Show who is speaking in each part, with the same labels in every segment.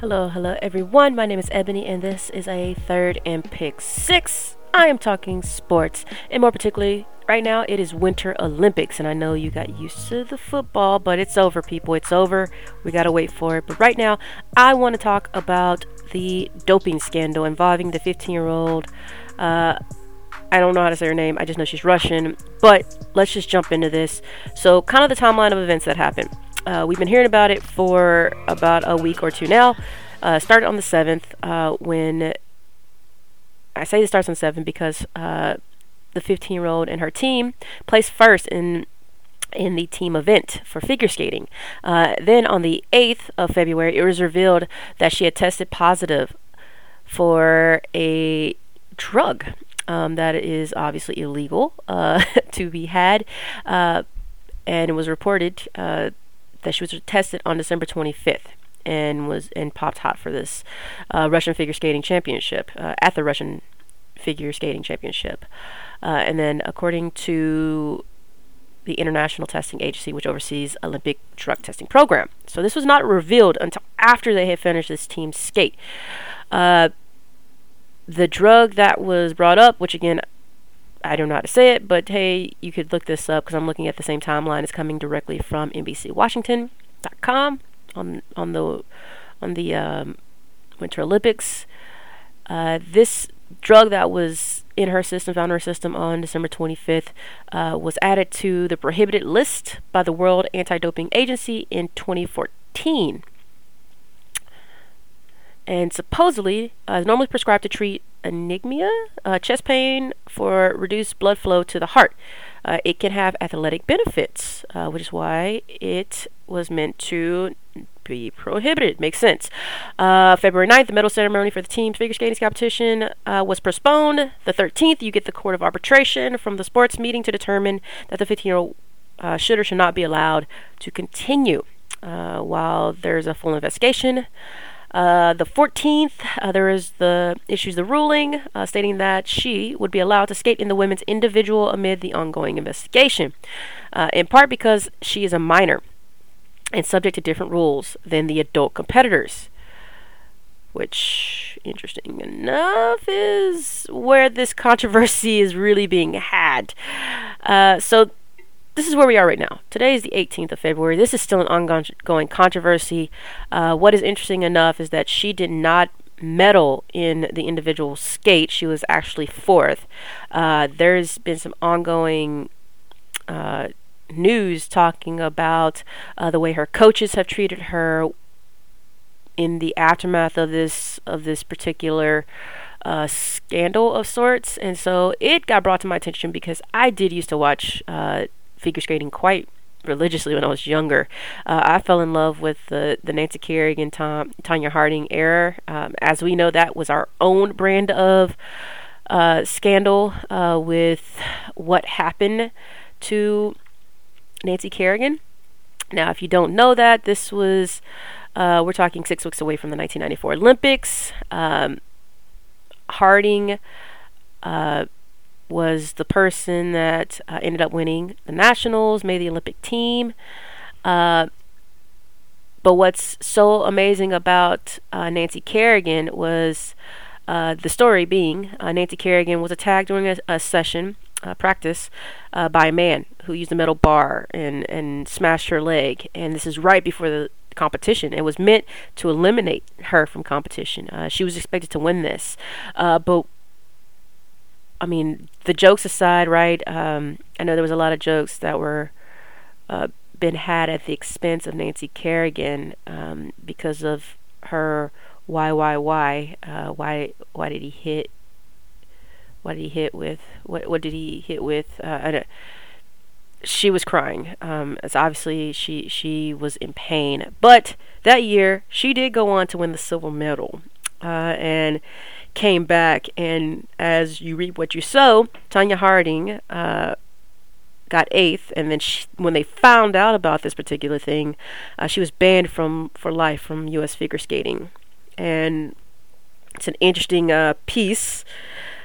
Speaker 1: Hello, hello everyone. My name is Ebony, and this is a third and pick six. I am talking sports, and more particularly, right now it is Winter Olympics, and I know you got used to the football, but it's over, people. It's over. We gotta wait for it. But right now, I want to talk about the doping scandal involving the 15-year-old. Uh, I don't know how to say her name. I just know she's Russian. But let's just jump into this. So, kind of the timeline of events that happened. Uh, we've been hearing about it for about a week or two now. Uh, started on the 7th uh, when I say it starts on 7 because uh, the 15 year old and her team placed first in in the team event for figure skating. Uh, then on the 8th of February, it was revealed that she had tested positive for a drug um, that is obviously illegal uh, to be had. Uh, and it was reported uh, that she was tested on December 25th and was and popped hot for this uh, Russian figure skating championship uh, at the Russian figure skating championship. Uh, and then, according to the International Testing Agency, which oversees Olympic drug testing program, so this was not revealed until after they had finished this team skate. Uh, the drug that was brought up, which again I don't know how to say it, but hey, you could look this up because I'm looking at the same timeline. It's coming directly from NBCWashington.com on on the on the um, Winter Olympics. Uh, this drug that was in her system, found in her system on December 25th, uh, was added to the prohibited list by the World Anti-Doping Agency in 2014 and supposedly uh, is normally prescribed to treat anemia, uh, chest pain, for reduced blood flow to the heart. Uh, it can have athletic benefits, uh, which is why it was meant to be prohibited. Makes sense. Uh, February 9th, the medal ceremony for the team's figure skating competition uh, was postponed. The 13th, you get the Court of Arbitration from the sports meeting to determine that the 15 year old should or should not be allowed to continue while there's a full investigation. Uh, the 14th, uh, there is the issues the ruling uh, stating that she would be allowed to skate in the women's individual amid the ongoing investigation, uh, in part because she is a minor and subject to different rules than the adult competitors. Which, interesting enough, is where this controversy is really being had. Uh, so this is where we are right now. Today is the 18th of February. This is still an ongoing controversy. Uh, what is interesting enough is that she did not medal in the individual skate. She was actually fourth. Uh, there's been some ongoing uh, news talking about uh, the way her coaches have treated her in the aftermath of this of this particular uh, scandal of sorts, and so it got brought to my attention because I did used to watch uh, figure skating quite religiously when I was younger. Uh, I fell in love with the the Nancy Kerrigan, Tom, Tonya Harding era. Um, as we know, that was our own brand of uh, scandal uh, with what happened to Nancy Kerrigan. Now, if you don't know that, this was uh, we're talking six weeks away from the 1994 Olympics. Um, Harding uh, was the person that uh, ended up winning the nationals, made the Olympic team. Uh, but what's so amazing about uh, Nancy Kerrigan was uh, the story being uh, Nancy Kerrigan was attacked during a, a session, practice, uh, by a man who used a metal bar and, and smashed her leg. And this is right before the competition. It was meant to eliminate her from competition. she was expected to win this. but I mean, the jokes aside, right? Um, I know there was a lot of jokes that were uh, been had at the expense of Nancy Kerrigan um, because of her why why why uh, why why did he hit what did he hit with what what did he hit with uh, she was crying um, as obviously she she was in pain but that year she did go on to win the silver medal uh, and came back, and as you reap what you sow, Tonya Harding uh, got eighth, and then she, when they found out about this particular thing, uh, she was banned from for life from U.S. figure skating, and it's an interesting uh, piece.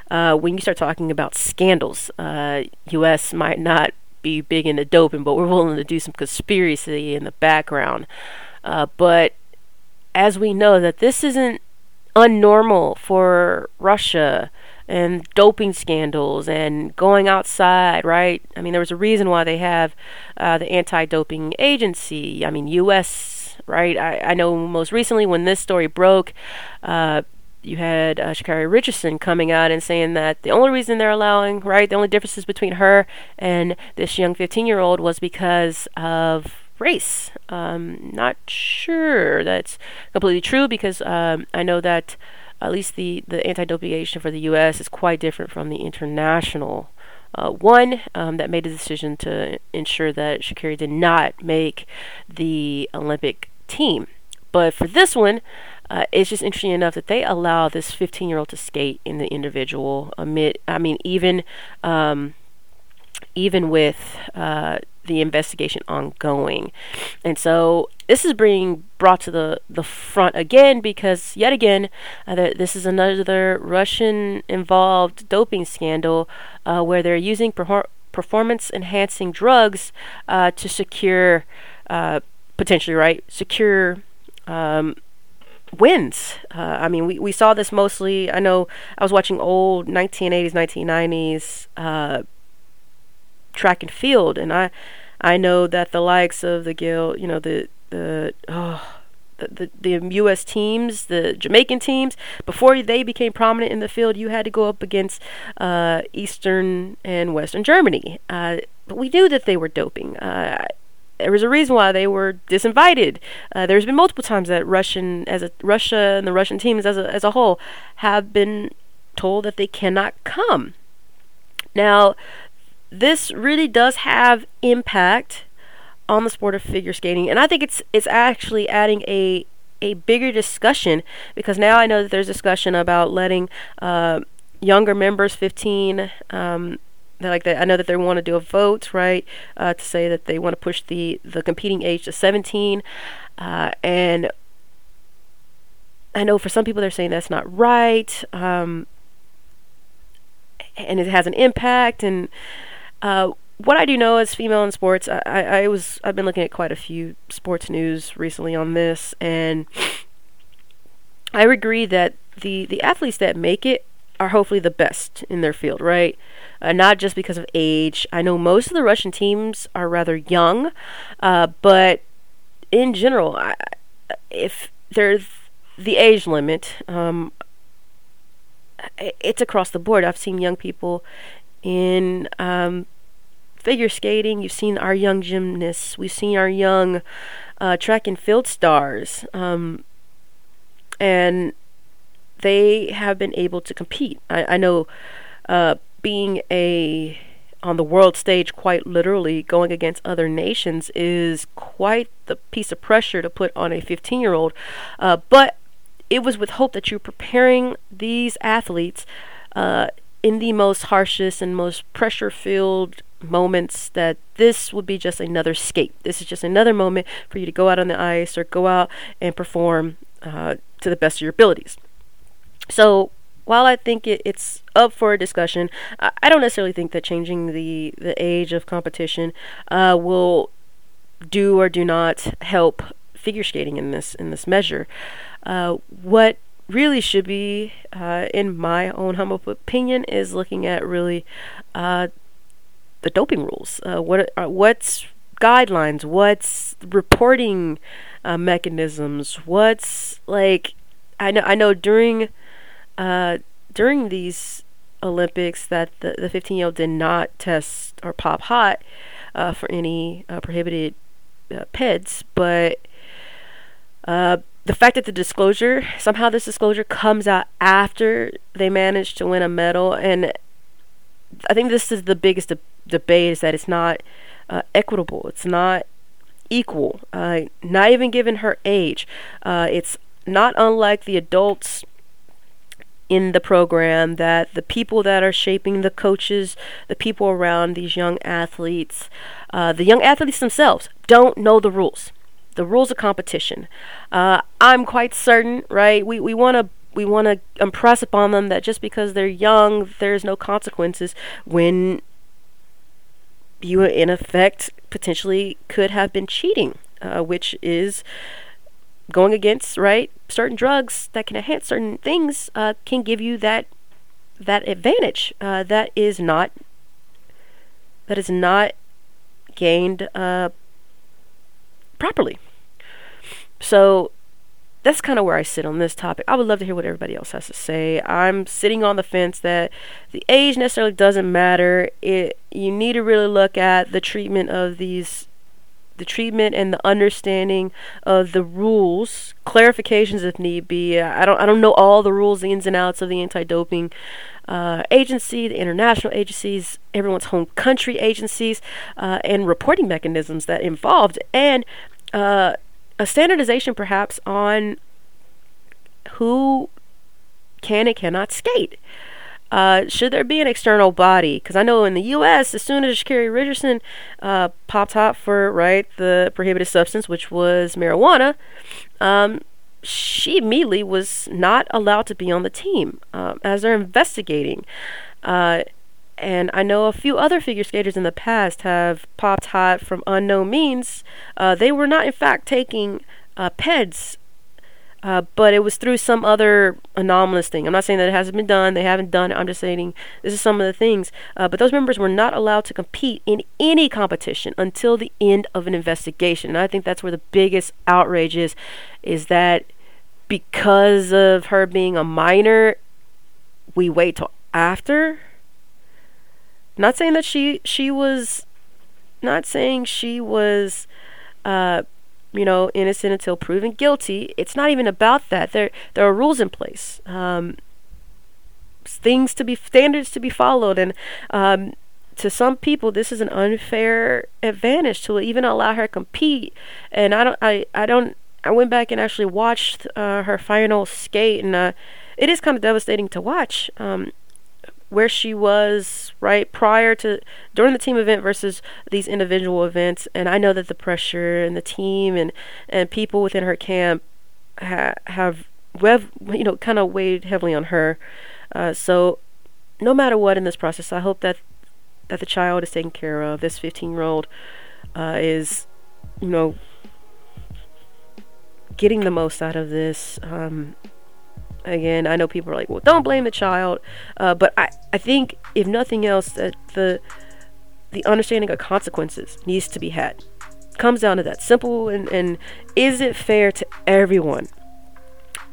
Speaker 1: Uh, when you start talking about scandals, U.S. Uh, might not be big into doping, but we're willing to do some conspiracy in the background. Uh, but as we know that this isn't unnormal for Russia and doping scandals and going outside, right? I mean, there was a reason why they have uh, the anti-doping agency. I mean, U.S. Right? I, I know most recently when this story broke, uh, you had uh, Sha'Carri Richardson coming out and saying that the only reason they're allowing, right, the only differences between her and this young 15-year-old was because of race. Um, not sure that's completely true because um, I know that at least the, the anti-doping agency for the U.S. is quite different from the international uh, one um, that made a decision to ensure that Sha'Carri did not make the Olympic team. But for this one, uh, it's just interesting enough that they allow this 15 year old to skate in the individual amid, I mean, even um, even with uh, the investigation ongoing. And so this is being brought to the, the front again because, yet again, uh, this is another Russian involved doping scandal uh, where they're using performance enhancing drugs uh, to secure, uh, potentially, right, secure. Um, wins. Uh, I mean, we, we saw this mostly. I know I was watching old 1980s, 1990s uh, track and field, and I I know that the likes of the Gill, you know, the the oh. The, the, U.S. teams, the Jamaican teams, before they became prominent in the field, you had to go up against uh, Eastern and Western Germany. Uh, but we knew that they were doping. Uh, there was a reason why they were disinvited. Uh, there's been multiple times that Russian, as a Russia and the Russian teams as a as a whole, have been told that they cannot come. Now, this really does have impact on the sport of figure skating, and I think it's it's actually adding a a bigger discussion because now I know that there's discussion about letting uh, younger members, 15. Um, like that, I know that they want to do a vote, right, uh, to say that they want to push the the competing age to 17, uh, and I know for some people they're saying that's not right, um, and it has an impact, and uh, what I do know as female in sports, I, I, was I've been looking at quite a few sports news recently on this, and I agree that the the athletes that make it are hopefully the best in their field, right? Uh, not just because of age. I know most of the Russian teams are rather young, uh, but in general, I, if there's the age limit, um, it's across the board. I've seen young people in um, figure skating. You've seen our young gymnasts. We've seen our young uh, track and field stars. Um, and they have been able to compete. I, I know uh, being a on the world stage, quite literally going against other nations, is quite the piece of pressure to put on a 15 year old. Uh, but it was with hope that you're preparing these athletes uh, in the most harshest and most pressure filled moments that this would be just another skate. This is just another moment for you to go out on the ice or go out and perform uh, to the best of your abilities. So while I think it, it's up for a discussion, I, I, don't necessarily think that changing the, the age of competition uh, will do or do not help figure skating in this in this measure. Uh, what really should be, uh, in my own humble opinion, is looking at really uh, the doping rules. Uh, what uh, what's guidelines? What's reporting uh, mechanisms? What's like? I know I know during uh, during these Olympics that the the 15 year old did not test or pop hot uh, for any uh, prohibited PEDs, but the fact that the disclosure somehow this disclosure comes out after they managed to win a medal and I think this is the biggest de- debate is that it's not uh, equitable. It's not equal. Uh, not even given her age. Uh, it's not unlike the adults in the program that the people that are shaping the coaches, the people around these young athletes, uh, the young athletes themselves don't know the rules. The rules of competition. Uh, I'm quite certain, right? We we want to we want to impress upon them that just because they're young, there's no consequences when you, in effect, potentially could have been cheating, uh, which is going against right certain drugs that can enhance certain things uh, can give you that that advantage uh, that is not that is not gained uh, properly. So that's kind of where I sit on this topic. I would love to hear what everybody else has to say. I'm sitting on the fence that the age necessarily doesn't matter. It you need to really look at the treatment of these the treatment and the understanding of the rules, clarifications if need be. I don't I don't know all the rules, the ins and outs of the anti-doping uh, agency, the international agencies, everyone's home country agencies, uh, and reporting mechanisms that involved, and uh, a standardization perhaps on who can and cannot skate. Uh, should there be an external body? Because I know in the U.S., as soon as Sha'Carri Richardson uh, popped hot for right the prohibited substance, which was marijuana, um, she immediately was not allowed to be on the team um, as they're investigating. Uh, and I know a few other figure skaters in the past have popped hot from unknown means. Uh, they were not, in fact, taking uh, PEDs uh, but it was through some other anomalous thing. I'm not saying that it hasn't been done. They haven't done it. I'm just saying this is some of the things. Uh, but those members were not allowed to compete in any competition until the end of an investigation. And I think that's where the biggest outrage is, is that because of her being a minor, we wait till after. Not saying that she she was, not saying she was. Uh, you know, innocent until proven guilty. It's not even about that. There, there are rules in place, um, things to be standards to be followed, and um, to some people, this is an unfair advantage to even allow her to compete. And I don't, I, I don't. I went back and actually watched uh, her final skate, and uh, it is kind of devastating to watch. Um, where she was right prior to during the team event versus these individual events. And I know that the pressure and the team and and people within her camp ha- have you know kind of weighed heavily on her. Uh, so no matter what in this process I hope that that the child is taken care of. This 15 year old uh, is you know getting the most out of this. Um, again i know people are like well don't blame the child uh, but I, I think if nothing else that the the understanding of consequences needs to be had. Comes down to that simple and, and is it fair to everyone?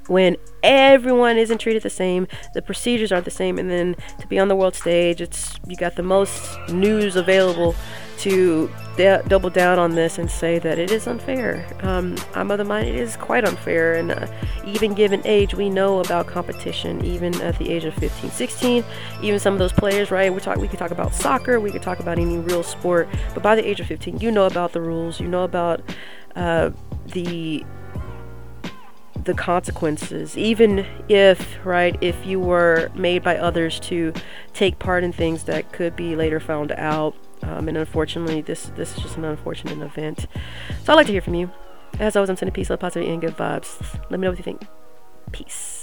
Speaker 1: When everyone isn't treated the same the procedures aren't the same and then to be on the world stage it's you got the most news available to d- double down on this and say that it is unfair. Um, I'm of the mind it is quite unfair, and uh, even given age, we know about competition. Even at the age of 15, 16, even some of those players, right? We talk, we could talk about soccer, we could talk about any real sport, but by the age of 15, you know about the rules, you know about uh, the the consequences even if right if you were made by others to take part in things that could be later found out um, and unfortunately, this this is just an unfortunate event. So I'd like to hear from you. As always, I'm sending peace, love, positivity, and good vibes. Let me know what you think. Peace.